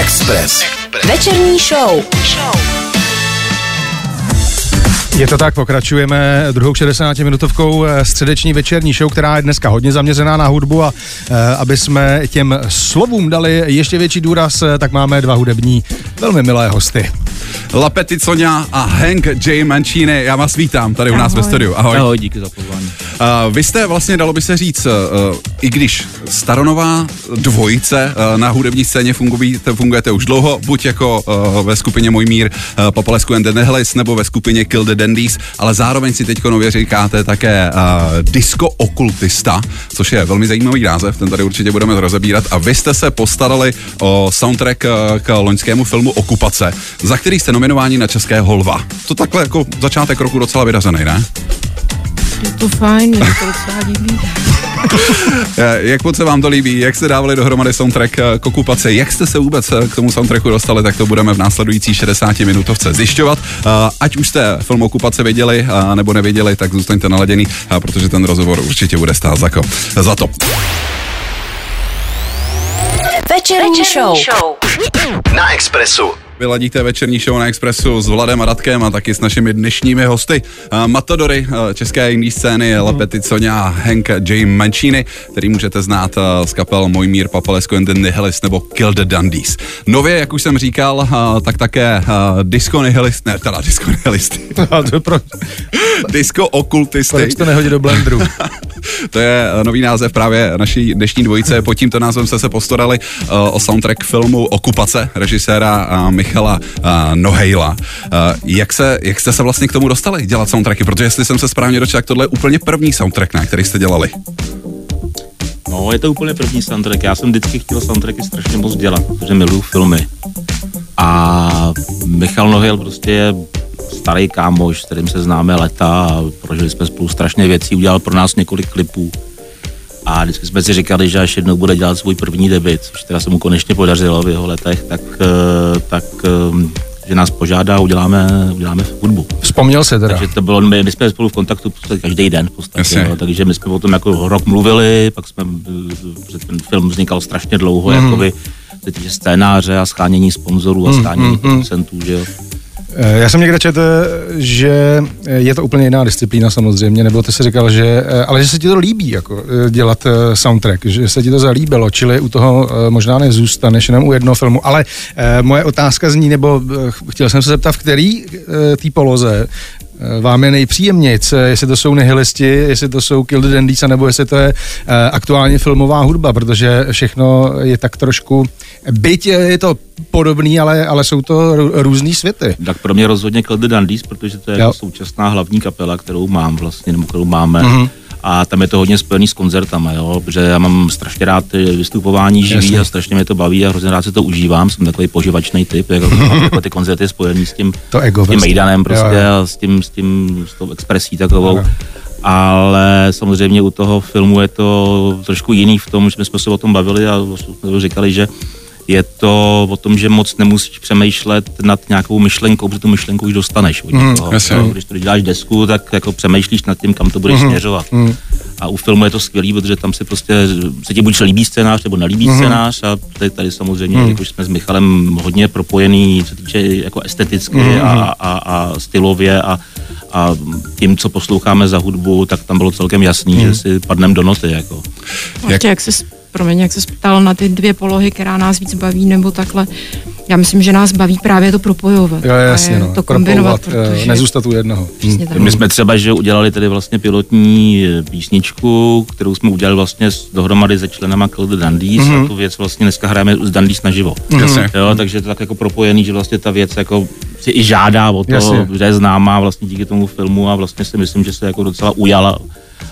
Express. Večerní show. Je to tak, pokračujeme druhou 60-minutovkou eh, středeční večerní show, která je dneska hodně zaměřená na hudbu a eh, aby jsme těm slovům dali ještě větší důraz, eh, tak máme dva hudební velmi milé hosty. La Peticonia a Hank J. Mancini. Já vás vítám tady u nás ve studiu. Ahoj. Ahoj, díky za pozvání. Uh, vy jste vlastně, dalo by se říct, uh, i když staronová dvojice uh, na hudební scéně fungujete, fungujete už dlouho, buď jako uh, ve skupině Můj mír, uh, Popalesku and the nebo ve skupině Kill the Dandies, ale zároveň si teď nově říkáte také uh, disco okultista, což je velmi zajímavý název, ten tady určitě budeme rozebírat. A vy jste se postarali o soundtrack k loňskému filmu Okupace, za který jste nominováni na Českého lva. To takhle jako začátek roku docela vydařený, ne? Je to fajn, je to docela líbí. Jak moc se vám to líbí, jak jste dávali dohromady soundtrack eh, k okupaci, jak jste se vůbec eh, k tomu soundtracku dostali, tak to budeme v následující 60 minutovce zjišťovat. Eh, Ať už jste film okupace věděli nebo nevěděli, tak zůstaňte naladěný, protože ten rozhovor určitě bude stát za, ko, za to. Večerní, Večerní show. show. Na Expressu. Vyladíte večerní show na Expressu s Vladem a Radkem a taky s našimi dnešními hosty. Matadory uh, české indie scény, La Peticonia a Hank J. Mancini, který můžete znát uh, z kapel Můj mír, Papalesko and the Nihilist nebo Kill the Dundies. Nově, jak už jsem říkal, uh, tak také Disco Nihilist, ne, teda Disco Nihilisty. Pro... disco Okultisty. Proč to nehodí do blendru? to je nový název právě naší dnešní dvojice. Pod tímto názvem jste se postarali o soundtrack filmu Okupace režiséra uh, Michala Nohejla. Jak, se, jak jste se vlastně k tomu dostali dělat soundtracky? Protože jestli jsem se správně dočetl, tak tohle je úplně první soundtrack, na který jste dělali. No, je to úplně první soundtrack. Já jsem vždycky chtěl soundtracky strašně moc dělat, protože miluju filmy. A Michal Nohejl prostě je starý kámoš, s kterým se známe leta a prožili jsme spolu strašně věcí, udělal pro nás několik klipů. A vždycky jsme si říkali, že až jednou bude dělat svůj první debit, což teda se mu konečně podařilo v jeho letech, tak, eh, tak eh, že nás požádá a uděláme, uděláme hudbu. Vzpomněl se teda. Takže to bylo, my, my jsme spolu v kontaktu každý den v podstatě, no, takže my jsme o tom jako rok mluvili, pak jsme, že ten film vznikal strašně dlouho, mm. jakoby, scénáře a schánění sponzorů a schánění mm, producentů, že jo. Eh, já jsem někde četl, že je to úplně jiná disciplína samozřejmě, nebo ty si říkal, že, eh, ale že se ti to líbí, jako eh, dělat soundtrack, že se ti to zalíbilo, čili u toho možná nezůstaneš jenom u jednoho filmu, ale moje otázka zní, nebo chtěl jsem se zeptat, v který té poloze vám je nejpříjemnějc, jestli to jsou nihilisti, jestli to jsou Kill the Dandies, nebo jestli to je aktuálně filmová hudba, protože všechno je tak trošku, byť je to podobný, ale, ale jsou to různý světy. Tak pro mě rozhodně Kill the Dandies, protože to je jako současná hlavní kapela, kterou mám vlastně, nebo kterou máme. Mm-hmm a tam je to hodně spojený s koncertama, jo, protože já mám strašně rád vystupování živý Jasně. a strašně mě to baví a hrozně rád se to užívám, jsem takový poživačný typ, jako, jako ty koncerty spojený s tím, to ego s tím Mejdanem prostě jo, jo. a s tím, s tím, s tou expresí takovou. Jo. Ale samozřejmě u toho filmu je to trošku jiný v tom, že jsme se o tom bavili a říkali, že je to o tom, že moc nemusíš přemýšlet nad nějakou myšlenkou, protože tu myšlenku už dostaneš. Mm, toho, no, když to děláš desku, tak jako přemýšlíš nad tím, kam to budeš mm, směřovat. Mm. A u filmu je to skvělý, protože tam si prostě, se ti buď líbí scénář, nebo nelíbí mm. scénář a tady, tady samozřejmě, mm. jako jsme s Michalem hodně propojený, co týče jako esteticky mm. a, a, a stylově a, a tím, co posloucháme za hudbu, tak tam bylo celkem jasný, mm. že si padneme do noty. Jako. Jak, jak jsi promiň, jak se ptal na ty dvě polohy, která nás víc baví, nebo takhle. Já myslím, že nás baví právě to propojovat. Jo, jasně, no. To kombinovat, protože... nezůstat u jednoho. Hmm. My jsme třeba, že udělali tedy vlastně pilotní eh, písničku, kterou jsme udělali vlastně dohromady se členama the Dandies mm-hmm. a tu věc vlastně dneska hrajeme z Dandies naživo. Mm-hmm. Jo, takže je to tak jako propojený, že vlastně ta věc jako si i žádá o to, Jasně. že je známá vlastně díky tomu filmu a vlastně si myslím, že se jako docela ujala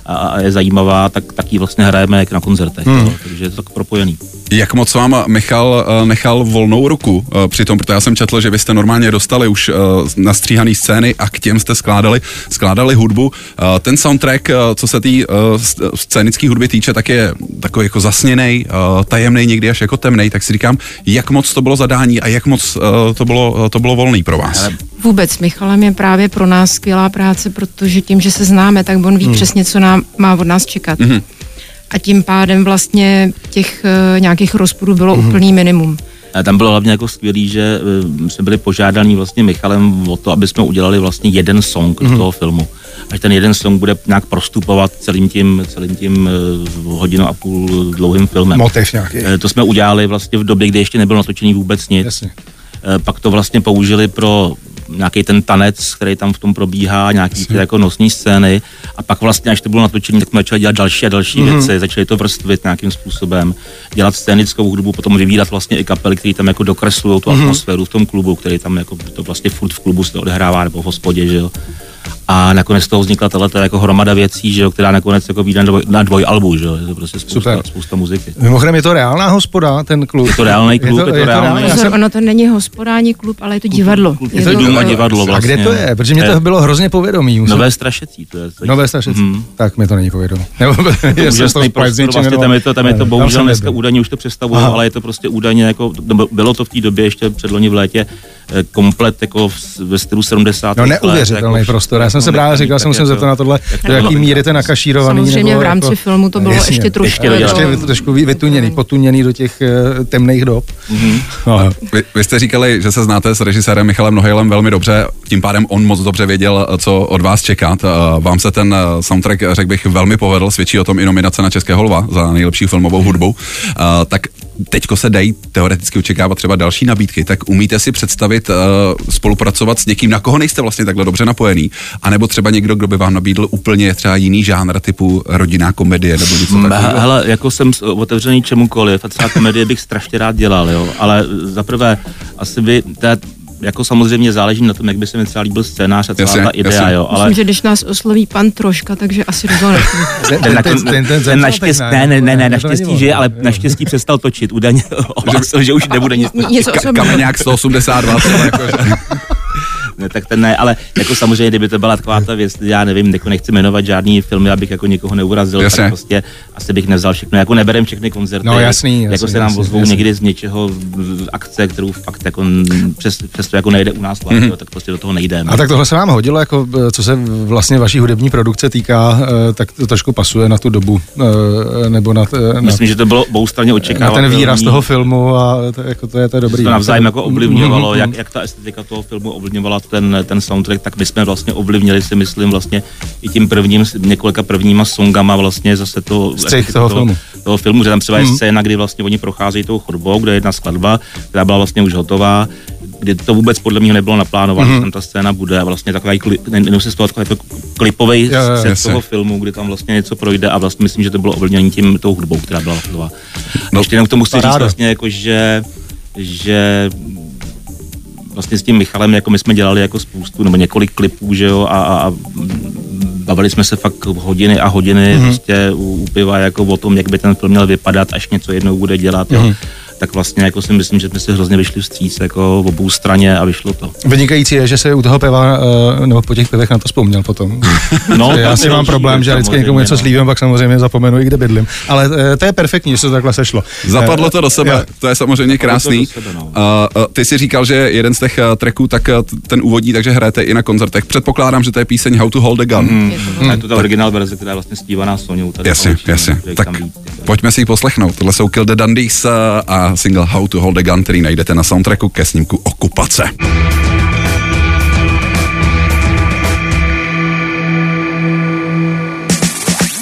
a je zajímavá, tak taky vlastně hrajeme jak na koncertech, hmm. takže je to tak propojený. Jak moc vám Michal eh, nechal volnou ruku eh, při tom, protože já jsem četl, že byste normálně dostali už eh, nastříhané scény a k těm jste skládali, skládali hudbu. Ten soundtrack, co se té scénické hudby týče, tak je takový jako zasněný, tajemný, někdy až jako temný, tak si říkám, jak moc to bylo zadání a jak moc to bylo, to bylo volný pro vás. Vůbec Michalem je právě pro nás skvělá práce, protože tím, že se známe, tak on ví hmm. přesně, co nám má od nás čekat. Hmm. A tím pádem vlastně těch uh, nějakých rozporů bylo hmm. úplný minimum. A tam bylo hlavně jako skvělý, že uh, jsme byli požádaní vlastně Michalem o to, aby jsme udělali vlastně jeden song mm-hmm. do toho filmu. Až ten jeden song bude nějak prostupovat celým tím, celým tím uh, hodinu a půl dlouhým filmem. Motiv nějaký. To jsme udělali vlastně v době, kdy ještě nebylo natočený vůbec nic. Jasně. Pak to vlastně použili pro nějaký ten tanec, který tam v tom probíhá, nějaký ty jako nosní scény a pak vlastně, až to bylo natočené, tak jsme začali dělat další a další mm-hmm. věci, začali to vrstvit nějakým způsobem, dělat scénickou hudbu, potom vyvídat vlastně i kapely, které tam jako dokreslují tu mm-hmm. atmosféru v tom klubu, který tam jako to vlastně furt v klubu se odehrává nebo v hospodě, že jo. A nakonec z toho vznikla tato jako hromada věcí, že jo, která nakonec jako vyjde na, dvoj, na dvojalbu, že jo, je to prostě spousta, Super. spousta muziky. Mimochodem je to reálná hospoda, ten klub. Je to reálný klub, je to, je to reálný. reálný. Já Pozor, jsem- ono to není hospodářní klub, ale je to divadlo. Je to dům a divadlo A vlastně. kde to je? Protože mě to Je bylo hrozně povědomí. Musím... Nové strašecí, to je. Nové strašecí. Mhm. Tak mi to není povědomí. Nebo jsem to úžasný prostor, něčím, vlastně tam je to, tam je to Ne, bohužel dneska údajně už to představují, Aha. ale je to prostě údajně jako, bylo to v té době ještě předloni v létě, eh, komplet jako v, ve stylu 70. No let, neuvěřitelný jako prostor. Já jsem se všechno právě říkal, jsem musím jako- zeptat na tohle, do to jaký míry to vynikající. nakašírovaný. Samozřejmě v rámci jako- filmu to bylo Jasně. ještě trošku. Ještě trošku vy- vytuněný, potuněný do těch eh, temných dob. Mhm. No, Vy, vy jste říkali, že se znáte s režisérem Michalem Nohejlem velmi dobře, tím pádem on moc dobře věděl, co od vás čekat. Eh, Vám se ten eh, soundtrack, řekl bych, velmi povedl, svědčí o tom i nominace na Českého lva za nejlepší filmovou hudbu. Eh, Tak teďko se dají teoreticky očekávat třeba další nabídky, tak umíte si představit eh, spolupracovat s někým, na koho nejste vlastně takhle dobře napojený, anebo třeba někdo, kdo by vám nabídl úplně třeba jiný žánr typu rodinná komedie nebo něco Mm, takového. Hele, jako jsem otevřený čemukoliv a třeba komedie bych strašně rád dělal, jo, ale za prvé asi by, je- jako samozřejmě záleží na tom, jak by se mi třeba líbil scénář a celá Jasně, ta idea, jasně. jo, ale Myslím, že když nás osloví pan Troška, takže asi do toho nepůjdu. ten, naštěstí, ne, ne, ne, naštěstí, že, ale naštěstí přestal točit, údajně ohlásil, že už nebude nic Něco. Kameňák 182, třeba jako, že... Ne, tak ten ne, ale jako samozřejmě, kdyby to byla taková ta věc, já nevím, jako nechci jmenovat žádný filmy, abych jako někoho neurazil, Jasně. tak prostě asi bych nevzal všechno, jako neberem všechny koncerty, No, jasný, jako jasný, se nám jasný, ozvou jasný. někdy z něčeho, z akce, kterou fakt jako přes, přes to jako nejde u nás, mm-hmm. tak prostě do toho nejdeme. A tak tohle se vám hodilo, jako eh, co se vlastně vaší hudební produkce týká, eh, tak to trošku pasuje na tu dobu, eh, nebo na, na, Myslím, že to bylo oboustranně na očekávatelné. ten výraz toho filmu a to, jako to je to je dobrý. to navzájem jako ovlivňovalo, Mhm, jak, jak ta estetika toho filmu ovlivňovala ten, ten soundtrack, tak my jsme vlastně ovlivnili si myslím vlastně i tím prvním, několika prvníma songama vlastně zase to, Střih toho filmu. toho filmu, že tam třeba je scéna, kdy vlastně oni procházejí tou chodbou, kde je jedna skladba, která byla vlastně už hotová, kdy to vůbec podle mě nebylo naplánováno, že tam ta scéna bude a vlastně takový, ne, se z toho takový klipový Jo, jo, set jasně. toho filmu, kdy tam vlastně něco projde a vlastně myslím, že to bylo ovlivnění tím tou hudbou, která byla hotová. No, Ještě jenom k tomu chci říct vlastně jako, že, že vlastně s tím Michalem, jako my jsme dělali jako spoustu, nebo několik klipů, že jo, a, a, bavili jsme se fakt hodiny a hodiny Mhm. mm-hmm. prostě u, u piva jako o tom, jak by ten film měl vypadat, až něco jednou bude dělat, jo. Tak vlastně jako si myslím, že jsme si hrozně vyšli vstříc jako v obou straně a vyšlo to. Vynikající je, že se u toho piva, eh, nebo po těch pivech na to vzpomněl potom. No, já si mám problém, že vždycky někomu něco no. slívím, pak samozřejmě zapomenu i kde bydlím. Ale eh, to je perfektní, že se to takhle sešlo. Zapadlo Eh, to do sebe, jo. to je samozřejmě krásný. sebe, no. Uh, ty si říkal, že jeden z těch tracků, tak ten úvodní, takže hrajete i na koncertech. Předpokládám, že to je píseň How to Hold a Gun. Mm. A je to ta originál verze, která je vlastně zpívaná Soňou. Tady Jasně, Pavličínem, jasně. Tak jako. pojďme si ji poslechnout. Tohle jsou Kill the Dundies uh, single How to Hold a Gun, který najdete na soundtracku ke snímku Okupace.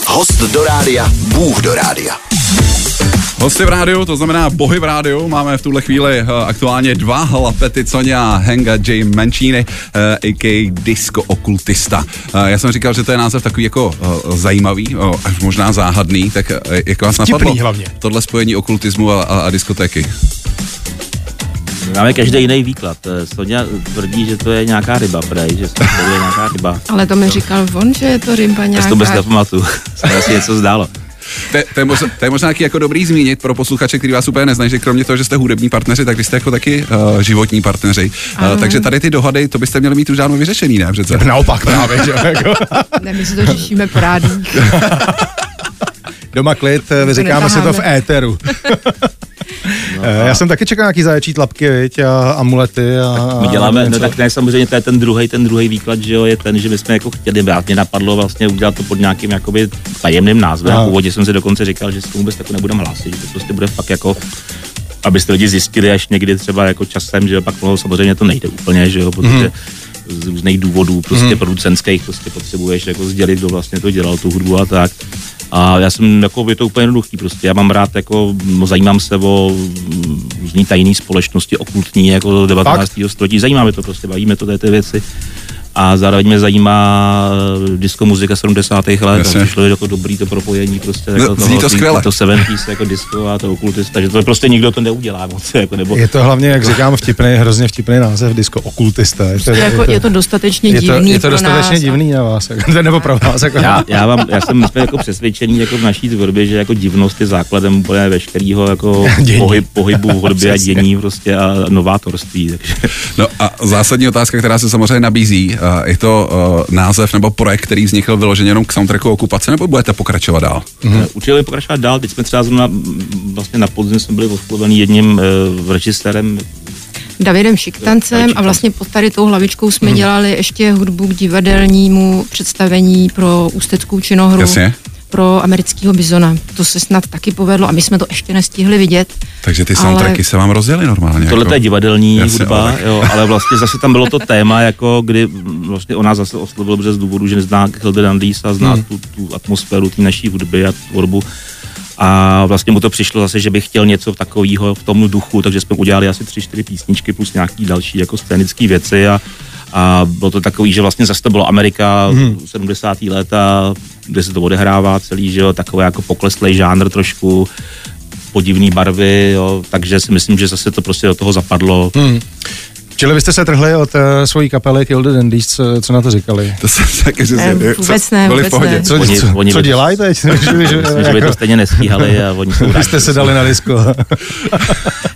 Host do rádia, Bůh do rádia. Hosty v rádiu, to znamená bohy v rádiu. Máme v tuhle chvíli uh, aktuálně dva hlapety Sonia Henga J. Mancini, uh, a.k.a. disco okultista. Uh, já jsem říkal, že to je název takový jako uh, zajímavý, uh, až možná záhadný, tak uh, jak vás Vtipný napadlo hlavně. tohle spojení okultismu a, a, a diskotéky? Máme každý jiný výklad. Eh, Sonja tvrdí, že to je nějaká ryba, prej, že to je nějaká ryba. Ale to mi říkal on, že je to ryba Já nějaká. to vůbec nepamatuju. Se asi něco zdálo. To, je- to, je možná, to je možná taky jako dobrý zmínit pro posluchače, kteří vás úplně neznají, že kromě toho, že jste hudební partneři, tak vy jste jako taky uh, životní partneři. Uh, takže tady ty dohady, to byste měli mít už dávno vyřešený, ne? Přece. Naopak právě, že jako. Ne, my si to řešíme po rádích. Doma klid, eh, vyříkáme si to v éteru. Eh, Já jsem taky čekal nějaký zaječí tlapky, viď, a amulety. A, My a děláme, no něco. tak ne, samozřejmě to je ten druhý, ten druhý výklad, že jo, je ten, že my jsme jako chtěli, já mě napadlo vlastně udělat to pod nějakým jakoby tajemným názvem. Aha. Původně jsem si dokonce říkal, že se tomu vůbec tak nebudeme hlásit, že to prostě bude fakt jako abyste lidi zjistili až někdy třeba jako časem, že pak no, samozřejmě to nejde úplně, že jo, protože z různých důvodů, prostě mm. producentských, prostě potřebuješ jako sdělit, kdo vlastně to dělal, tu hudbu a tak. A já jsem, jako, je to úplně jednoduchý, prostě já mám rád, jako, zajímám se o různý tajné společnosti, okultní, jako do 19. století, zajímá mě to prostě, bavíme to, ty věci a zároveň mě zajímá eh, disco muzika 70. let Jasně. přišlo je jako dobrý to propojení prostě No, jako zní to toho, skvěle. to 70s jako disco a to okultista, že to prostě nikdo to neudělá moc, jako, nebo Je to hlavně, jak říkám, vtipný, hrozně vtipný název, disco okultista. Je to, Jako, je to dostatečně je to, divný je to dostatečně nás. divný na vás, jako, nebo pro vás. Jako, já, já, vám, já jsem my jsme jako přesvědčený jako v naší tvorbě, že jako divnost je základem úplně veškerého jako Dění. pohyb, pohybu v hudbě a dění prostě a novátorství. Takže. No a zásadní otázka, která se samozřejmě nabízí, uh, je to uh, název nebo projekt, který vznikl vyloženě jenom k soundtracku okupace, nebo budete pokračovat dál? Mm-hmm. Určitě pokračovat dál. Teď jsme třeba zrovna vlastně na podzim jsme byli osloveni jedním uh, režisérem, Davidem Šiktancem a vlastně pod tady tou hlavičkou jsme Mhm. dělali ještě hudbu k divadelnímu představení pro ústeckou činohru. Jasně. Pro amerického bizona. To se snad taky povedlo a my jsme to ještě nestihli vidět. Takže ty Ale- soundtracky se vám rozjeli normálně. Tohle jako. to je divadelní Jasně, hudba, ale- jo, ale vlastně zase tam bylo to téma, jako kdy vlastně on nás zase oslovil protože z důvodu, že nezná Hilde Dandys a zná Hmm. tu, tu atmosféru té naší hudby a tvorbu. A vlastně mu to přišlo zase, že by chtěl něco takového v tom duchu, takže jsme udělali asi tři, čtyři písničky plus nějaký další jako scénické věci a, a bylo to takový, že vlastně zase to bylo Amerika, hmm. 70. léta, kde se to odehrává celý, že jo, takový jako pokleslej žánr trošku, podivné barvy, jo, takže si myslím, že zase to prostě do toho zapadlo. Hmm. Čili vy jste se trhli od uh, svojí kapely Kill the Dandies, co, co na to říkali? To se taky, že Ne, vůbec ne, byli v vůbec pohodě. ne. Co, Oni- co, oni co by- dělají teď? že, že, Myslím, že by to stejně nestíhali a oni jsou vy jste se dali na disko.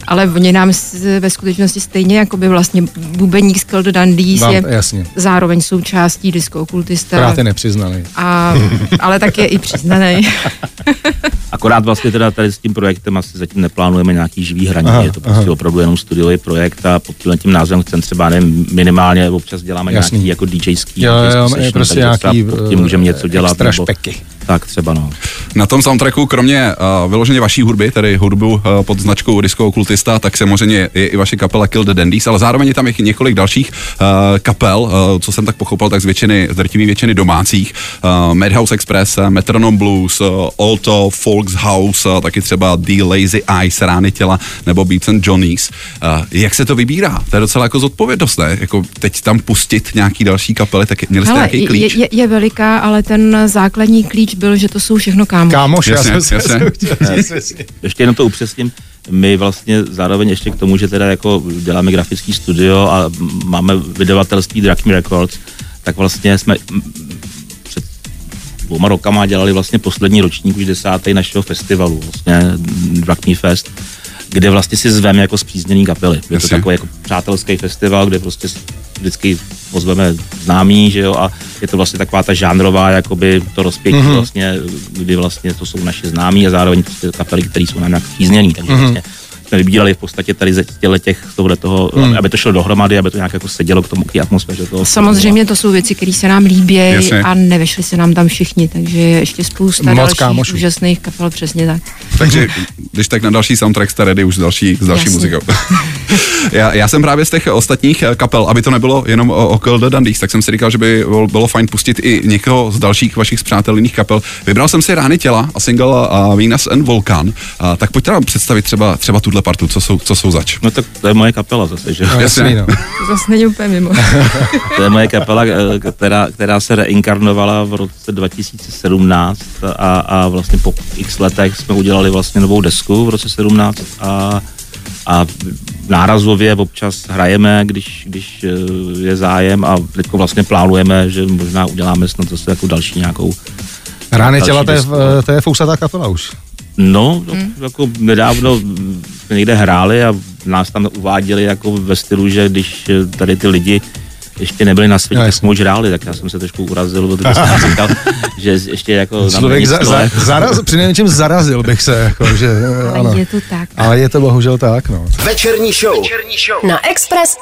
Ale oni nám ve skutečnosti stejně jako by vlastně bubeník z Kill the Dandies Vám, je jasně, zároveň součástí disco okultista. akorát je nepřiznali. A, ale tak je i přiznaný. Akorát vlastně teda tady s tím projektem asi zatím neplánujeme nějaký živý hraní, Aha, je to prostě aha. opravdu jenom studiový projekt a pod tím názvem chcem třeba nevím, minimálně občas děláme Jasný. nějaký jako DJský, Jo, jo, je session, prostě nějaký pod tím můžeme něco dělat. extra nebo, špeky. tak třeba no. Na tom soundtracku, kromě uh, vyloženě vaší hudby, tedy hudbu uh, pod značkou Disco Okultista, tak samozřejmě je i vaše kapela Kill the Dandies, ale zároveň je tam i několik dalších uh, kapel, uh, co jsem tak pochopil, tak z většiny, z drtivé většiny domácích. Uh, Madhouse Express, uh, Metronom Blues, uh, Alto, Folks House, uh, taky třeba The Lazy Eyes, Rány těla, nebo Beats and Johnnies. Uh, jak se to vybírá? To je docela jako zodpovědnost, ne? Jako teď tam pustit nějaký další kapely, tak měli jste Hele, nějaký klíč? je, je, je veliká, ale ten základní klíč byl, že to jsou všechno kámoši. Kámoš, já Jasně, jsem se jasně. jsem chtěl říct, jasně. Ještě jenom to upřesním, my vlastně zároveň ještě k tomu, že teda jako děláme grafický studio a máme vydavatelství Drag Me Records, tak vlastně jsme před dvouma rokama dělali vlastně poslední ročník, už desátý našeho festivalu, vlastně Drag Me Fest, kde vlastně si zveme jako zpřízněný kapely. Je to takový jako přátelský festival, kde prostě vždycky pozveme známí, že jo, a je to vlastně taková ta žánrová, jakoby to rozpětí mm-hmm. vlastně, kdy vlastně to jsou naše známí a zároveň prostě kapely, které jsou nám nějak přízněný, takže mm-hmm. vlastně jsme vybírali v podstatě tady ze těle těch, tohle toho, mm. aby to šlo dohromady, aby to nějak jako sedělo k tomu, k té atmosféře toho. Samozřejmě to jsou věci, které se nám líbí Jasně. a nevešly se nám tam všichni, takže je ještě spousta Moc dalších kámošů. úžasných kapel, přesně tak. Takže když tak na další soundtrack jste ready už s další, s další Jasně. muzikou. já, já, jsem právě z těch ostatních eh, kapel, aby to nebylo jenom o, o Kill the Dandies, tak jsem si říkal, že by bylo, fajn pustit i někoho z dalších vašich zpřátelných kapel. Vybral jsem si Rány těla a single a Venus and Volcan. A, tak pojďte nám představit třeba, třeba tuhle partu, co jsou, co jsou zač. No tak to je moje kapela zase, že. No, jasný, no. To zase není úplně mimo. To je moje kapela, eh, která, která se reinkarnovala v roce 2017 a, a vlastně po x letech jsme udělali vlastně novou desku v roce 17 a, a nárazově občas hrajeme, když, když eh, je zájem a teď vlastně plánujeme, že možná uděláme snad zase jako další nějakou Rány další těla, to je, to je fousatá kapela už. No, hmm. jako nedávno jsme někde hráli a nás tam uváděli jako ve stylu, že když tady ty lidi ještě nebyli na světě, No, tak jsme už hráli, tak já jsem se trošku urazil, protože jsem říkal, že ještě jako Člověk za, za, zaraz, přinejmenším zarazil bych se, jako, že ano. Ale je to tak. Ale je to bohužel tak, no. Večerní show. Na Express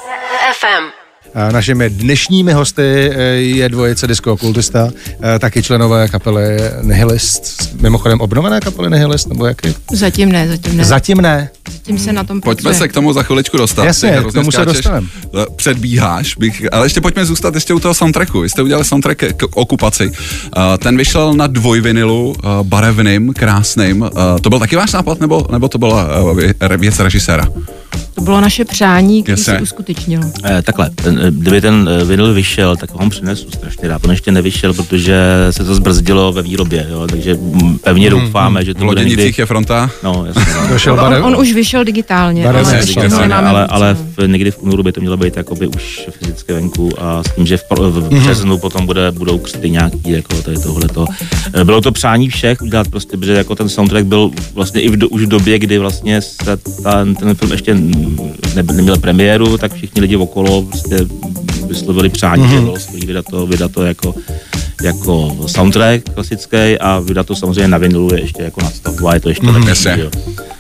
FM. A Našimi dnešními hosty eh, je dvojice disco okultista, eh, taky členové kapely Nihilist, mimochodem obnovené kapely Nihilist, nebo jak je? Zatím ne, zatím ne. Zatím ne. Zatím se na tom Pojďme pracuje. se k tomu za chviličku dostat. Jasně, k tomu se dostaneme. eh, Předbíháš, bych, ale ještě pojďme zůstat ještě u toho soundtracku. Vy jste udělali soundtrack k okupaci. Ten vyšel na dvojvinilu, barevným, krásným. To byl taky váš nápad, nebo, nebo to byla vě- věc režiséra? To bylo naše přání, které se uskutečnilo. Eh, takhle, ten, eh, kdyby ten eh, vinyl vyšel, tak ho vám přinesu strašně rád. On ještě nevyšel, protože se to zbrzdilo ve výrobě, jo, takže mm, pevně doufáme, že V to bude někdy... Je fronta. No, jasně, no. Došel On, barev... on už vyšel digitálně, ale ještě ho jasně, nemáme ale, ale v, někdy v únoru by to mělo být jakoby už fyzicky venku a s tím, že v, v březnu potom bude, budou křty nějaký, jako tady tohleto. Bylo to přání všech udělat prostě, protože jako ten soundtrack byl vlastně i v, do, už v době, kdy vlastně se ta, ten film ještě ne, neměl premiéru, tak všichni lidi okolo prostě vyslovili přání, mm-hmm. že bylo vydat to, vydat to jako, jako soundtrack klasický a vydat to samozřejmě na vinilu je ještě jako nadstavbu a je to ještě mm-hmm. Lepší.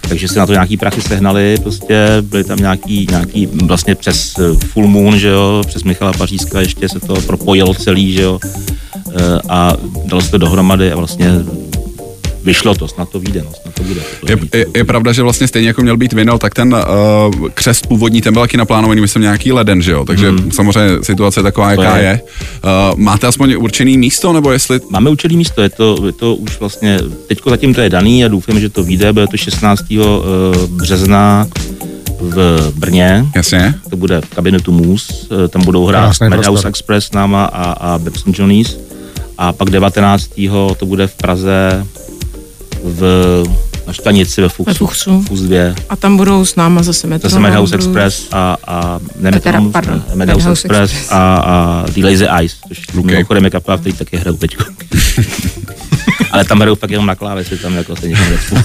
Takže si na to nějaký prachy sehnali, prostě byly tam nějaký, nějaký vlastně přes Full Moon, že jo, přes Michala Pařízka ještě se to propojilo celý, že jo, eh, a dalo se to dohromady a vlastně vyšlo to, snad to vyjde, no, snad to bude. Je, je, je pravda, že vlastně stejně jako měl být vinyl, tak ten uh, křest původní, ten byl taky naplánovaný, myslím, nějaký leden, že jo? Takže mm. samozřejmě situace je taková, To jaká je. je. Uh, máte aspoň určený místo, nebo jestli... Máme určitý místo, je to, je to už vlastně, teďko zatím to je daný a doufám, že to vyjde, bude to 16. eh, března v Brně, Jasně. to bude v kabinetu Mus, tam budou hrát Madhouse prostor. Express s náma a, a Babson Johnnies a pak 19. to bude v Praze v na Štanici ve Fuchsu. Ve Fuchsu. 2. A tam budou s náma zase Metro. Zase Madhouse budou- Express a, a ne A teda, Metronus, pardon, ne, Madhouse Madhouse Express, Express. a, a The Lazy Eyes, což Okay. mimochodem je kapela, který taky hrajou teďko. Ale tam hrajou fakt jenom na klávesi, tam jako se někdo necpu.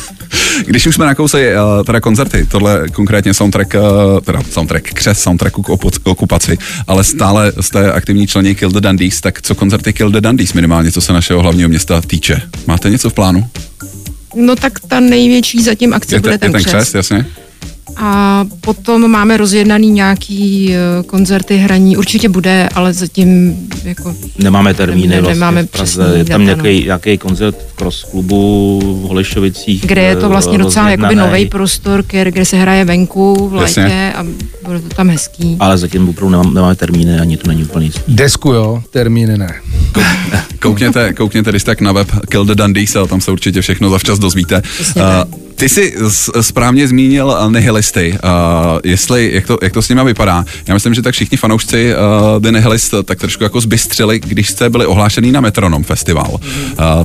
Když už jsme nakousli uh, teda koncerty, tohle konkrétně soundtrack, uh, teda soundtrack, křes soundtracku k opu- k okupaci, ale stále jste aktivní členi Kill the Dundies, tak co koncerty Kill the Dundies minimálně, co se našeho hlavního města týče? Máte něco v plánu? No tak ta největší zatím akce Je, bude ten, ten křes, jasně? A potom máme rozjednaný nějaký eh, koncerty, hraní, určitě bude, ale zatím jako Nemáme termíny Ne- vlastně nemáme v Praze. Je tam no. nějaký, nějaký koncert v Cross klubu v Holešovicích. kde je to eh, vlastně docela jakoby rozjednaný, nový prostor, kde, kde se hraje venku v Jasně. létě a bude to tam hezký. Ale zatím opravdu nemám, nemáme termíny, ani to není úplně jistý. Desku jo, termíny ne. Koukněte, koukněte když tak na web Kill the Dundies tam se určitě všechno zavčas dozvíte. Uh, ty jsi správně zmínil nihilisty. Uh, jestli, jak to, jak to s nimi vypadá? Já myslím, že tak všichni fanoušci uh, The Nihilist tak trošku jako zbystřili, když jste byli ohlášený na Metronom festival. Uh,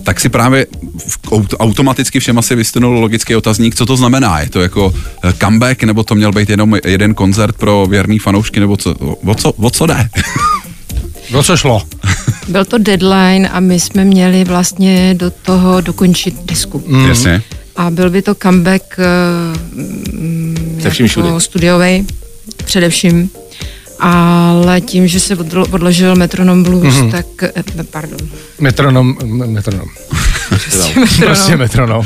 tak si právě v, aut, automaticky všem asi vystynul logický otazník, co to znamená. Je to jako comeback, nebo to měl být jenom jeden koncert pro věrný fanoušky, nebo co, o, co, o co jde? O co šlo? Byl to deadline a my jsme měli vlastně do toho dokončit disku. Mm. Jasně. A byl by to comeback uh, Se vším všudy. studiový především. Ale tím, že se odlo- odložil Metronom Blues, mm-hmm. tak, eh, pardon, Metronom, m- metronom. Prostě metronom.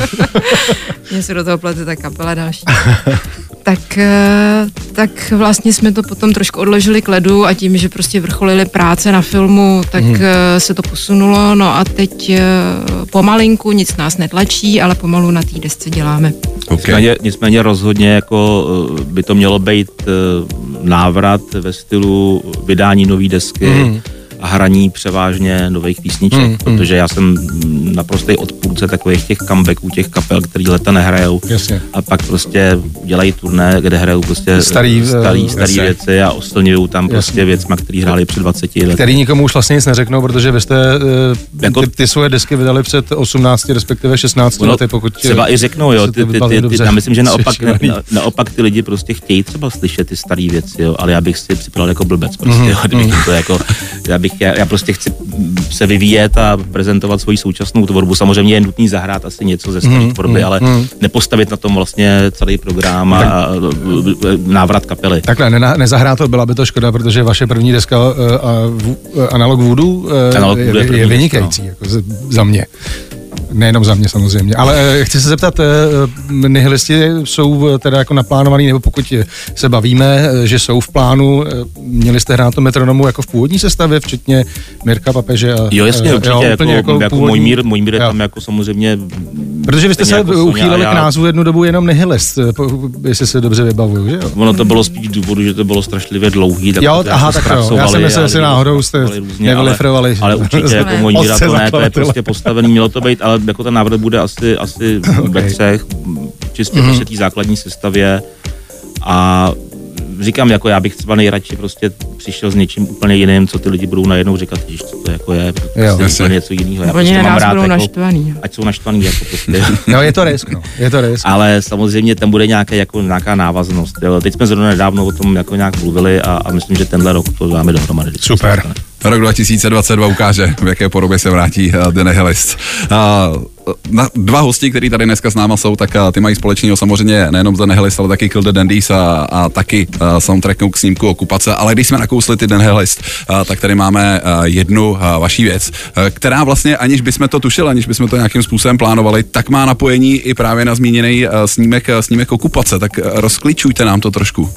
mě se do toho plete ta kapela další. tak, eh, tak vlastně jsme to potom trošku odložili k ledu a tím, že prostě vrcholily práce na filmu, tak Mhm. mm. se to posunulo. No a teď eh, pomalinku, nic nás netlačí, ale pomalu na té desce děláme. Okay. Nicméně, nicméně rozhodně jako by to mělo být návrat ve stylu vydání nové desky Mhm. A hraní převážně nových písniček, Mm, mm. protože já jsem naprostý odpůrce takových těch comebacků, těch kapel, který leta nehrajou Jasně. a pak prostě dělají turné, kde hrajou prostě Starý, eh, starý, starý jasně. věci a oslňují tam prostě Jasně. věcma, který hráli před 20 lety. Který nikomu už vlastně nic neřeknou, protože vy jste eh, Jako- ty, ty svoje desky vydali před 18, respektive 16 Ono lety, pokud... třeba i řeknou, jo, ty, ty, ty, ty, já myslím, že naopak, na, naopak ty lidi prostě chtějí třeba slyšet ty staré věci, jo, ale já bych si připadal jako blbec prostě, Mhm, jo, kdybych jim to jako, já bych, já, já prostě chci mm, se vyvíjet a prezentovat svoji současnou tvorbu. Samozřejmě je nutný zahrát asi něco ze staré Mhm, tvorby, mhm, ale mhm. nepostavit na tom vlastně celý program a, a návrat kapely. Takhle, ne, nezahrá to, byla by to škoda, protože vaše první deska uh, uh, Analog Voodoo uh, Analog je, je deska, vynikající, jako z, za mě. Nejenom za mě samozřejmě, ale eh, chci se zeptat, eh, nihilisti jsou eh, teda jako naplánovaný, nebo pokud se bavíme, eh, že jsou v plánu, eh, měli jste hrát to metronomu jako v původní sestavě, včetně Mirka Papeže a... Jo, jasně, eh, určitě, jako, jako, jako, jako původní- můj mír, můj mír je Jo. tam jako samozřejmě... Protože vy jste se jako uchýlili k názvu jednu dobu jenom nihilist, eh, jestli se dobře vybavuju, že jo? Ono to bylo spíš důvodu, že to bylo strašlivě dlouhý. Tak Jo, to aha, jako tak jo. Já jsem myslel, že náhodou jste různě, ale- nevylifrovali. Ale určitě jako Otce to ne, to je prostě postavený, mělo to být, ale jako ten návrh bude asi, asi ve třech, čistě Mhm. prostě té základní sestavě a říkám, jako já bych třeba nejradši prostě přišel s něčím úplně jiným, co ty lidi budou najednou říkat, že co to jako je, prostě Jo. Jasně. úplně něco jiného. Já Oni prostě na mám nás rád, budou jako, naštvaný. ať jsou naštvaný, jako prostě. No, je to risk, no. Je to risk. Ale samozřejmě tam bude nějaké, jako, nějaká návaznost. Jo. Teď jsme zrovna nedávno o tom jako nějak mluvili a, a myslím, že tenhle rok to dáme dohromady. Super. Rok 2022 ukáže, v jaké podobě se vrátí uh, The Nihilist. Uh, na, dva hosti, kteří tady dneska s náma jsou, tak uh, ty mají společného samozřejmě nejenom The Nihilist, ale taky Kill the Dandies a, a taky soundtrackou k snímku Okupace. Ale když jsme nakousli ty Nihilist, uh, tak tady máme jednu vaší věc, která vlastně, aniž bychom to tušili, aniž bychom to nějakým způsobem plánovali, tak má napojení i právě na zmíněný snímek, snímek Okupace. Tak rozklíčujte nám to trošku.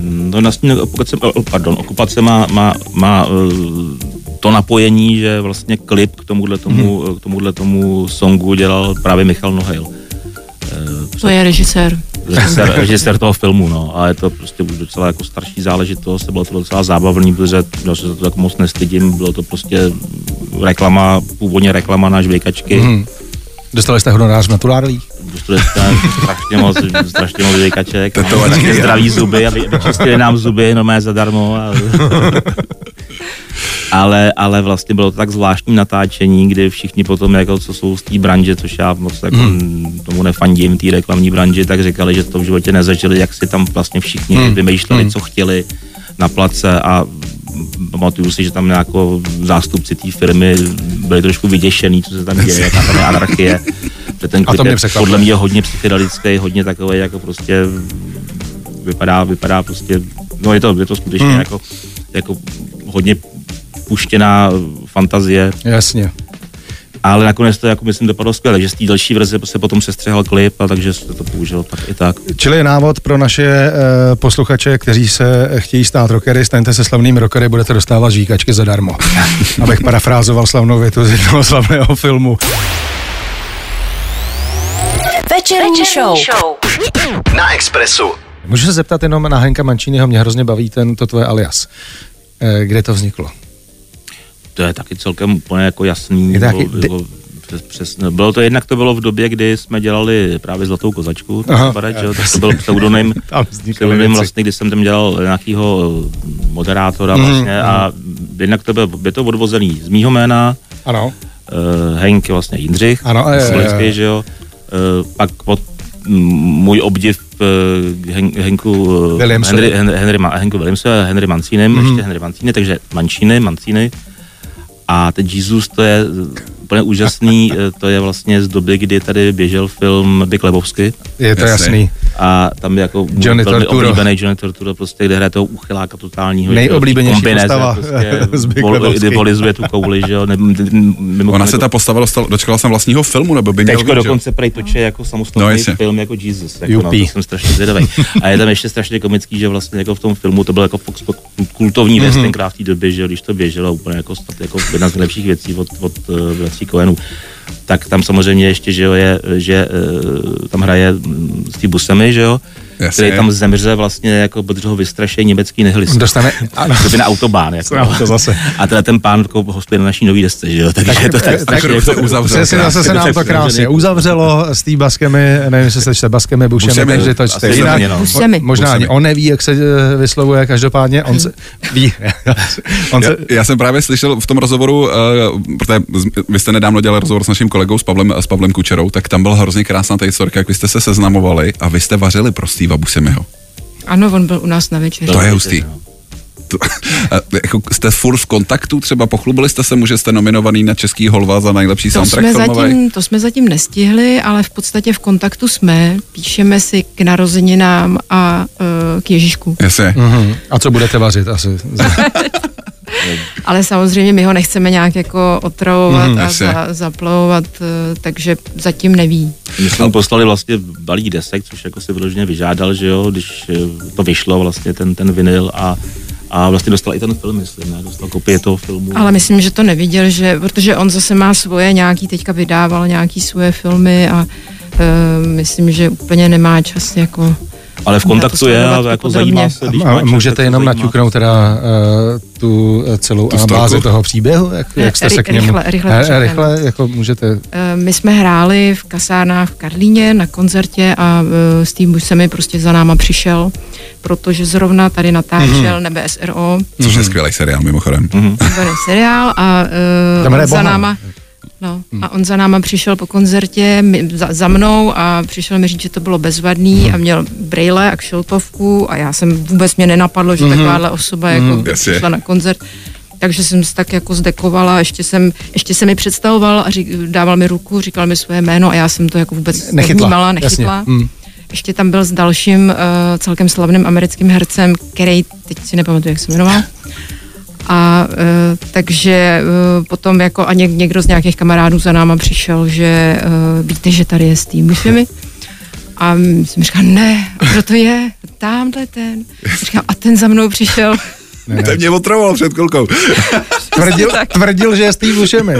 No, na snímek okupace, oh, pardon, okupace má, má, má eh, to napojení, že vlastně klip k tomuhle tomu, Mhm. k tomuhle tomu songu dělal právě Michal Nohejl. To je režisér. režisér, režisér toho filmu, no, a je to prostě už docela jako starší záležitost, bylo to docela zábavný, protože já se za to tak moc nestydím, bylo to prostě reklama, původně reklama na žvejkačky, hmm. Dostali jste honorář v naturálích? dostali jste strašně moc, strašně moc žvejkaček, Tetovačky. zdraví zuby, aby vyčistili nám zuby, no mé zadarmo. A... ale, ale vlastně bylo to tak zvláštní natáčení, kdy všichni potom, jako co jsou z té branže, což já moc jako hmm. tomu nefandím, té reklamní branži, tak říkali, že to v životě nezažili, jak si tam vlastně všichni hmm. vymýšleli, hmm. co chtěli na place a pamatuju si, že tam jako zástupci té firmy byli trošku vyděšený, co se tam děje, jaká tam je anarchie. Že ten klip mě je podle mě hodně psychedelický, hodně takový, jako prostě vypadá, vypadá prostě, no je to, je to skutečně hmm. jako, jako hodně puštěná fantazie, Jasně. Ale nakonec to jako myslím dopadlo skvěle, že z té další verze se potom sestřihal klip a takže se to použil tak i tak. Čili je návod pro naše uh, posluchače, kteří se chtějí stát rockery, staňte se slavnými rockery, budete dostávat žvíkačky zadarmo. Abych parafrázoval slavnou větu z jednoho slavného filmu. Večerní show. Na Expressu. Můžu se zeptat jenom na Henka Mančínyho, mě hrozně baví ten, to tvoje alias. Eh, Kde to vzniklo? To je taky celkem úplně jako jasný. Je to taky- bylo, bylo, přes, přes, bylo to jednak to bylo v době, kdy jsme dělali právě Zlatou kozačku, Aha. Že, jo, tak to byl pseudonym, pseudonym vlastně, kdy jsem tam dělal nějakého moderátora Mhm, vlastně a jednak to bylo, je to odvozený z mýho jména, Ano. uh, Henk je vlastně Jindřich, Ano, jo, jo. Smolický, že jo, uh, pak pod můj obdiv uh, Hen, Henku uh, Williamsovi. Henry, Henry, Henry, Henku Williamsovi Henry Mancínem, mm. ještě Henry Mancíny, takže Mancíny, Mancíny. A ten Jesus, to je úplně úžasný, eh, to je vlastně z doby, kdy tady běžel film Big Lebowski Je to jasný. a tam je jako Johnny velmi Torturo. oblíbený Johnny Torturo, prostě, kde hraje toho uchyláka totálního. Nejoblíbenější postava prostě, z Big vol, Lebowski. kdy volizuje tu kouli, že jo. Ne, mimochodem Ona se ta postava dostala, dočkala jsem vlastního filmu, nebo by měl Teďko být, dokonce prej toče jako samostatný No, film jako Jesus. Jako, no, to jsem strašně zvědavý. A je tam ještě strašně komický, že vlastně jako v tom filmu to byl jako Fox kultovní věc Mhm. tenkrát v té době, že když to běželo úplně jako, snad jako jedna z nejlepších věcí od, od uh, bratří Coenů. Tak tam samozřejmě ještě, že jo, je, že uh, tam hraje mm, Steve Buscemi, že jo, Jasně. který tam zemře vlastně jako, protože ho vystraší německý nihilista. Dostane, ano. To by na autobán. Jako. No, to zase. A teda ten pán jako hostuje na naší nový desce, že jo, takže je to tak, tak strašně ruce jako, uzavřel. Přesně, zase se nám to Tak krásně uzavřelo s tý baskemi, nevím, jestli se čte baskemi, bušemi, takže to čte jinak. no. Možná ani on neví, jak se eh, vyslovuje, každopádně on se ví. on Já, se, já jsem právě slyšel v tom rozhovoru, uh, protože vy jste nedávno dělali rozhovor s naším kolegou, s Pavlem, s Pavlem Kučerou, tak tam byla hrozně krásná ta historka, jak vy jste se seznamovali a vy jste vařili pro Steva Busemiho. Ano, on byl u nás na večeři. To je hustý. To, a, jako jste furt v kontaktu, třeba pochlubili jste se mu, že jste nominovaný na Český holva za nejlepší To soundtrack jsme, filmový? zatím, to jsme zatím nestihli, ale v podstatě v kontaktu jsme. Píšeme si k narozeninám a uh, k Ježíšku. Jasně. Mhm. A co budete vařit asi? ale samozřejmě my ho nechceme nějak jako otravovat Mhm, a za, zaplavovat, eh, takže zatím neví. My jsme mu poslali vlastně balík desek, což jako si vyloženě vyžádal, že jo, když eh, to vyšlo vlastně ten, ten vinyl a, a vlastně dostal i ten film, myslím, ne? dostal kopie toho filmu. Ale myslím, že to neviděl, že, protože on zase má svoje nějaký, teďka vydával nějaký svoje filmy a uh, myslím, že úplně nemá čas jako Ale v kontaktu je a jako zajímá se, když A můžete jenom naťuknout teda uh, tu eh, celou Tu anabázi storku. toho příběhu, jak, jak jste se k němu... rychle- rychle Eh, rychle, jako můžete... Eh, My jsme hráli v kasárnách v Karlíně na koncertě a eh, Steve Buscemi prostě za náma přišel, protože zrovna tady natáčel Nebe SRO, Což je skvělý seriál mimochodem. výborný seriál a uh, za náma No, a on za náma přišel po koncertě my, za, za mnou a přišel mi říct, že to bylo bezvadný a měl brejle a kšeltovku a já jsem vůbec mě nenapadlo, že takováhle osoba jako Jasně. přišla na koncert. Takže jsem se tak jako zdekovala, ještě jsem, ještě se mi představoval a řík, dával mi ruku, říkal mi svoje jméno a já jsem to jako vůbec Nechytla, nevnímala, jasně. nechytla. Mm. Ještě tam byl s dalším uh, celkem slavným americkým hercem, který teď si nepamatuju, jak se jmenoval. A uh, takže uh, potom jako a něk, někdo z nějakých kamarádů za náma přišel, že uh, víte, že tady je Steve Buscemi. A jsem říkal, ne, kdo to je? Tamhle ten. Říkám, a ten za mnou přišel. Ten mě otravoval před chvilkou. Tvrdil, tak. tvrdil, že je Steve Buscemi.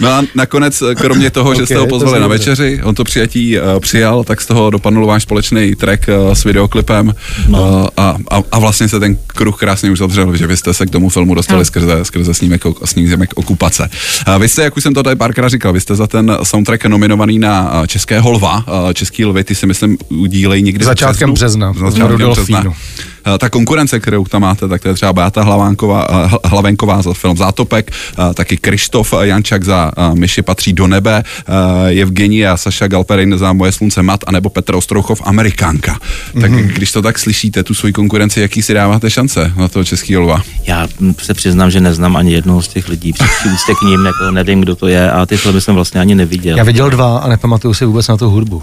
No a nakonec, eh, kromě toho, že jste ho pozvali na večeři, on to přijatí uh, přijal, tak z toho dopadnul váš společný track uh, s videoklipem no. uh, a, a, a vlastně se ten kruh krásně uzavřel, že vy jste se k tomu filmu dostali No. skrze, skrze snímek, snímek Okupace. Uh, vy jste, jak už jsem to tady párkrát říkal, vy jste za ten soundtrack nominovaný na uh, Českého lva, uh, Český lvy, ty si myslím udílej někdy v Začátkem březnu. března, na Začátkem března. Eh, ta konkurence, kterou tam máte, tak to je třeba Beata Hlavánková, eh, Hl- Hlavenková za film Zátopek, eh, taky Krištof Jančak za eh, Myši patří do nebe, eh, Evgenie a Saša Galperin za Moje slunce mat, anebo Petr Ostrouchov Amerikánka. Tak Mhm. když to tak slyšíte, tu svoji konkurenci, jaký si dáváte šance na toho českého lva? Já se přiznám, že neznám ani jednoho z těch lidí. Při k ním, jako nevím, kdo to je a ty filmy jsem vlastně ani neviděl. Já viděl dva a nepamatuju si vůbec na tu hudbu.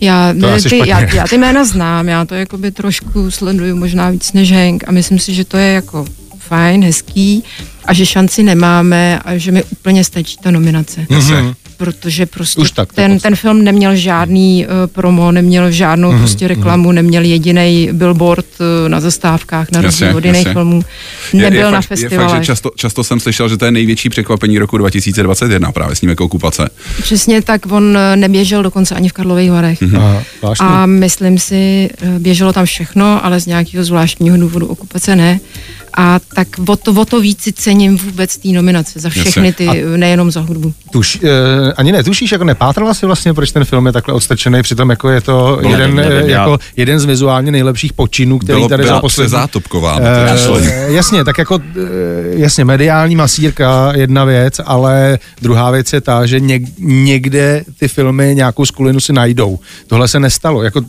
Já, ne, ty, já, já ty jména znám, já to jakoby trošku sleduju možná víc než Henk a myslím si, že to je jako fajn, hezký a že šanci nemáme a že mi úplně stačí ta nominace. Mhm. Protože prostě Už tak, ten, ten film neměl žádný uh, promo, neměl žádnou Mhm, prostě reklamu, neměl jediný billboard uh, na zastávkách, na rozdíl od jiných filmů. Nebyl je, na je fakt, festivalech. že často, často jsem slyšel, že to je největší překvapení roku 2021 právě snímek Okupace. Přesně tak, on eh, neběžel dokonce ani v Karlových Varech. A, zvláštní. A myslím si, běželo tam všechno, ale z nějakého zvláštního důvodu okupace ne. A tak o to, o to víc si cením vůbec té nominace za všechny ty, nejenom za hudbu. Tuš, eh, ani netušíš, jako nepátrala si vlastně, proč ten film je takhle odstrčený, přitom jako je to No, jeden, nevím, nevím, eh, já- jako jeden z vizuálně nejlepších počinů, který Bylo, tady za poslední... přezátopková. Eh, jasně, tak jako, eh, jasně, mediální masírka jedna věc, ale druhá věc je ta, že něk, někde ty filmy nějakou skulinu si najdou. Tohle se nestalo, jako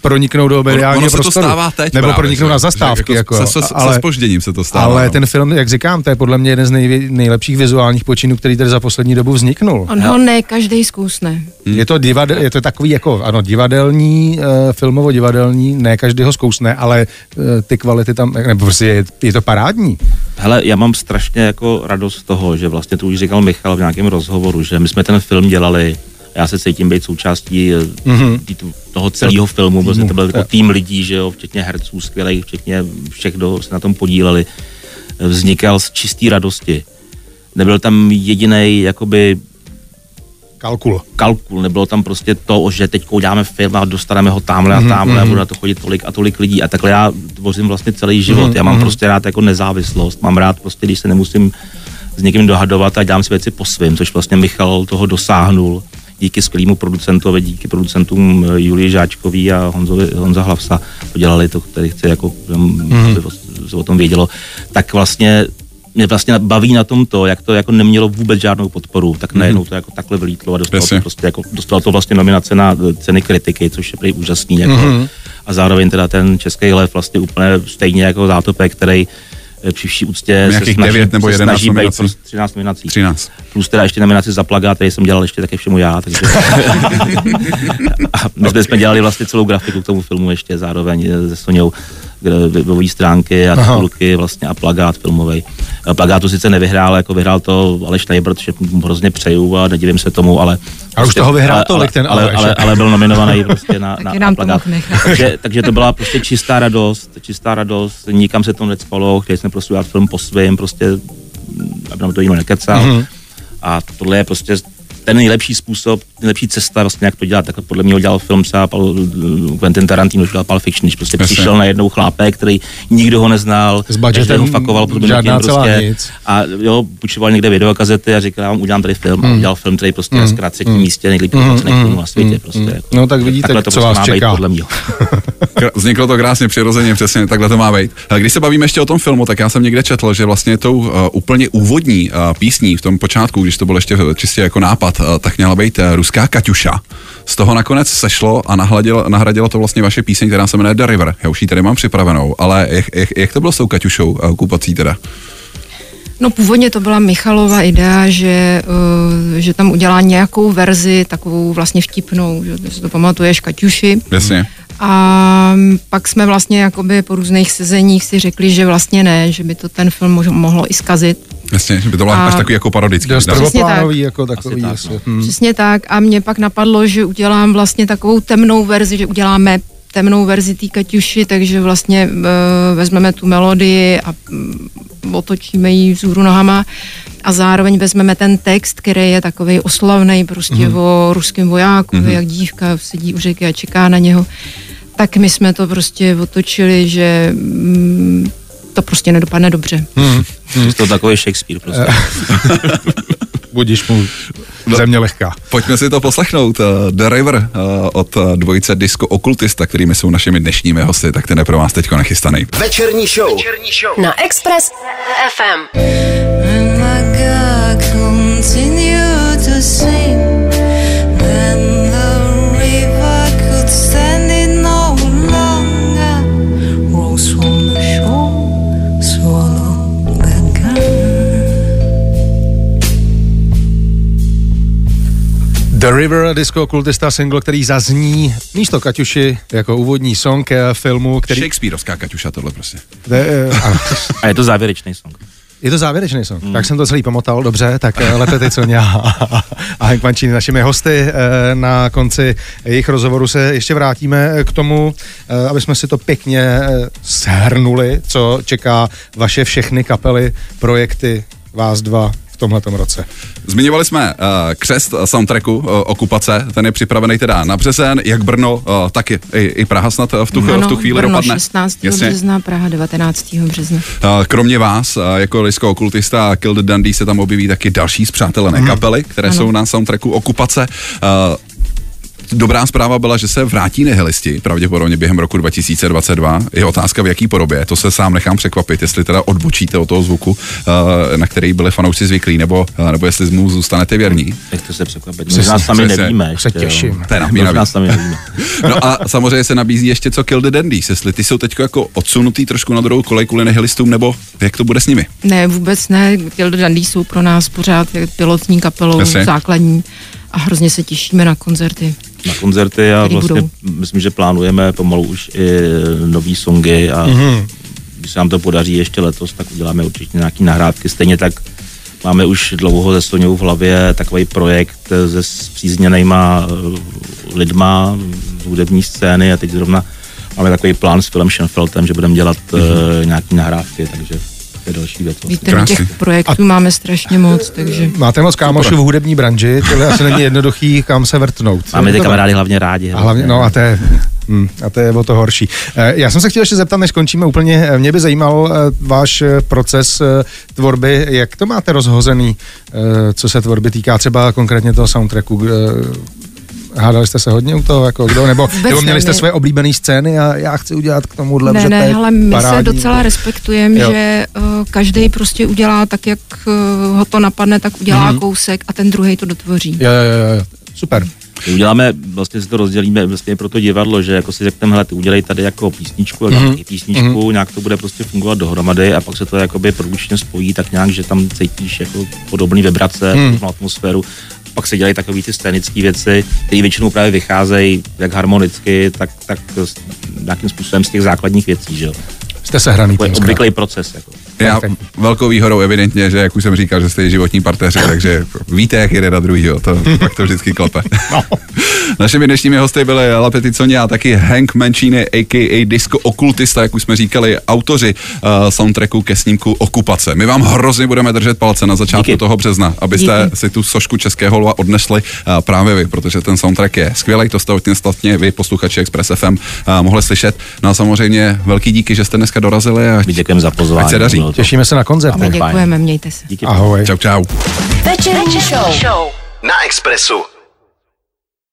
proniknou do mediálního ono se to prostoru. stává teď Nebo právě, proniknou že- na že zastávky. Jako, se, se, ale, se spožděním se to stává. ale no. ten film, jak říkám, to je podle mě jeden z nej, nejlepších vizuálních počinů, který tady za poslední dobu vzniknul. On ho ne každý zkousne. Je to, divadel, je to takový jako, ano, divadelní, uh, filmovo-divadelní, ne každý ho zkousne, ale uh, ty kvality tam, nebo prostě je, je to parádní. Hele, já mám strašně jako radost z toho, že vlastně to už říkal Michal v nějakém rozhovoru, že my jsme ten film dělali, já se cítím být součástí mm-hmm. toho celého filmu, protože to byl jako tým lidí, že jo, včetně herců skvělých, včetně všech, kdo se na tom podíleli, vznikal z čisté radosti. Nebyl tam jediný jakoby Kalkul. kalkul, nebylo tam prostě to, že teď uděláme film a dostaneme ho tamhle a tamhle a bude na to chodit tolik a tolik lidí a takhle já tvořím vlastně celý život. Já mám prostě rád jako nezávislost, mám rád prostě, když se nemusím s někým dohadovat a dělám si věci po svým, což vlastně Michal toho dosáhnul díky skvělému producentovi, díky producentům eh, Julii Žáčkový a Honzovi, Honza Hlavsa, podělali to, který chci jako, mm-hmm. se o tom vědělo, tak vlastně mě vlastně baví na tom to, jak to jako nemělo vůbec žádnou podporu, tak najednou to jako takhle vylítlo a dostalo Jasně. to prostě jako, dostalo to vlastně nominace na eh, ceny kritiky, což je prý úžasný. Jako, mm-hmm. A zároveň teda ten český lev vlastně úplně stejně jako zátopek, který při vší úctě Nějakých se snaží, devět nebo se 11 snaží nominací. prostě 13 nominací. 13. Plus teda ještě nominaci za plagát, který jsem dělal ještě také všemu já. Takže... a my jsme, jsme dělali vlastně celou grafiku k tomu filmu ještě zároveň eh, se Soňou. Kde webové stránky a titulky vlastně a plagát filmový. Plagátu sice nevyhrál, jako vyhrál to Aleš Nejbr, protože mu hrozně přeju a nedivím se tomu, ale... A už toho vyhrál ale, tolik, ten ale, Aleš. ale, ale, byl nominovaný prostě na, na, na to plagát. Takže, takže to byla prostě čistá radost, čistá radost, nikam se to necpalo, chtěli jsme prostě udělat film po svém, prostě, aby nám to nikdo nekecal. Mhm. Mm-hmm. A tohle je prostě ten nejlepší způsob, nejlepší cesta, vlastně, jak to dělat. Tak podle mě ho dělal film třeba Pal, Quentin Tarantino, už dělal Pulp Fiction, když prostě Jasně. přišel na jednou chlápek, který nikdo ho neznal, S budgetem ho fakoval, pod žádná celá prostě, nic. a jo, půjčoval někde videokazety a říkal, já vám udělám tady film a udělal film, který prostě mm. na třetím místě nejlíp filmů na světě. Prostě, jako. No tak vidíte, Takhle to co prostě vás má být čeká. podle mě. Vzniklo to krásně, přirozeně, přesně, takhle to má být. Když se bavíme ještě o tom filmu, tak já jsem někde četl, že vlastně tou uh, úplně úvodní uh, písní v tom počátku, když to bylo ještě čistě jako nápad, uh, tak měla být uh, ruská Kaťuša. Z toho nakonec sešlo a nahradilo, nahradilo to vlastně vaše píseň, která se jmenuje The River. Já už ji tady mám připravenou, ale jak, jak, jak to bylo s tou Kaťušou uh, okupací teda? No původně to byla Michalova idea, že, že tam udělá nějakou verzi, takovou vlastně vtipnou, že si to pamatuješ, Kaťuši. Jasně. A pak jsme vlastně jakoby po různých sezeních si řekli, že vlastně ne, že by to ten film mož- mohlo i zkazit. Jasně, že by to bylo A- až takový jako parodický. Dost. Přesně prvoplánový, jako takový. tak, asi. no. Hm. Přesně tak a mě pak napadlo, že udělám vlastně takovou temnou verzi, že uděláme temnou verzi té Kaťuši, takže vlastně e, vezmeme tu melodii a mm, otočíme ji vzhůru nohama a zároveň vezmeme ten text, který je takový oslavný prostě Mhm. mm. o ruském vojáku, mm. jak dívka sedí u řeky a čeká na něho. Tak my jsme to prostě otočili, že mm, to prostě nedopadne dobře. Mhm. Je to takový Shakespeare prostě. Budíš mu země lehká. Pojďme si to poslechnout. Uh, The River uh, od dvojice Disco Okultista, kterými jsou našimi dnešními hosty, tak ten je pro vás teďko nachystaný. Večerní show. Na Express FM. And my God continue to sing. The River Disco Kultista single, který zazní místo Kaťuši jako úvodní song eh, filmu, který... Shakespeareovská Kaťuša tohle prostě. De, eh, ano. A je to závěrečný song. Je to závěrečný song. Mm. Tak jsem to celý pomotal, dobře, tak eh, Lepe Tycoň a, a Hank Mančín, našimi hosty. eh, Na konci jejich rozhovoru se ještě vrátíme eh, k tomu, eh, aby jsme si to pěkně eh, shrnuli, co čeká vaše všechny kapely, projekty, vás dva v tomhletom roce. Zmiňovali jsme uh, křest soundtracku uh, Okupace, ten je připravený teda na březen, jak Brno, uh, tak i, i, i Praha snad v tu, v tu chvíli Brno dopadne. 16. Jasně. března, Praha 19. března. Uh, Kromě vás, uh, jako Lisko Okultista a Kill the Dundee se tam objeví taky další zpřátelené mm. kapely, které ano. jsou na soundtracku Okupace. Uh, Dobrá zpráva byla, že se vrátí nihilisti, pravděpodobně během roku 2022. Je otázka, v jaký podobě. To se sám nechám překvapit, jestli teda odbočíte od toho zvuku, uh, na který byli fanoušci zvyklí, nebo, uh, nebo jestli mu zůstanete věrní. Nechte se překvapit. Možná sami přesně. nevíme. Se těším. To je na mě Možná navíc. sami nevíme. No a samozřejmě se nabízí ještě co Kill the Dandies, jestli ty jsou teď jako odsunutý trošku na druhou kolej kvůli nihilistům, nebo jak to bude s nimi? Ne, vůbec ne. Kill the Dundee jsou pro nás pořád pilotní kapelou, Jasně. základní a hrozně se těšíme na koncerty. Na koncerty a Který vlastně budou. myslím, že plánujeme pomalu už i nový songy a mm-hmm. když se nám to podaří ještě letos, tak uděláme určitě nějaký nahrávky. Stejně tak máme už dlouho ze Soňou v hlavě takový projekt se zpřízněnýma eh, lidma z hudební scény a teď zrovna máme takový plán s Filem Schenfeldem, že budeme dělat mm-hmm. nějaký nahrávky, takže to je další věc. Vlastně. Víte, Krásný. těch projektů máme strašně moc, takže Máte moc kámošů v hudební branži, tohle asi není jednoduchý, kam se vrtnout. Máme ty kamarády hlavně rádi. A hlavně, no a to je, hm, a to je o to horší. Eh, Já jsem se chtěl ještě zeptat, než končíme úplně, eh, mě by zajímal eh, váš proces tvorby, jak to máte rozhozený, eh, co se tvorby týká třeba konkrétně toho soundtracku, Hádali jste se hodně u toho, jako kdo, nebo, Vůbec nebo měli jste své oblíbené scény a já chci udělat k tomuhle, ne, že to ne, je ale my parádní. se docela respektujeme, že uh, každý prostě udělá tak, jak uh, ho to napadne, tak udělá Mhm. kousek a ten druhý to dotvoří. Jo, jo, jo, jo, super. My uděláme, vlastně si to rozdělíme vlastně pro to divadlo, že jako si řekneme, hele, ty udělej tady jako písničku, jako Mhm. mm-hmm. písničku, mm-hmm. nějak to bude prostě fungovat dohromady a pak se to jakoby produkčně spojí tak nějak, že tam cítíš jako podobný vibrace, mm. atmosféru pak se dělají takové ty scénické věci, které většinou právě vycházejí jak harmonicky, tak, tak nějakým způsobem z těch základních věcí, že. Jste se hraný To je tím obvyklý proces. Jako. Já velkou výhodou evidentně, že jak už jsem říkal, že jste životní partneři, takže víte, jak jede na druhýho, to pak to vždycky klepe. No. Našimi dnešními hosty byli La Peticonia a taky Hank Mancini, a.k.a. Disco Okultista, jak už jsme říkali, autoři uh, soundtracku ke snímku Okupace. My vám hrozně budeme držet palce na začátku Díky. toho března, abyste Díky. si tu sošku Českého lva odnesli uh, právě vy, protože ten soundtrack je skvělý, to jste hodně statně vy, posluchači Express FM, uh, mohli slyšet. No a samozřejmě velký díky, že jste dneska dorazili a děkujeme za pozvání. Ať se daří. Těšíme se na koncerty. My děkujeme, mějte se. Díky. Ahoj. čau čau. Večerní show. Na Expressu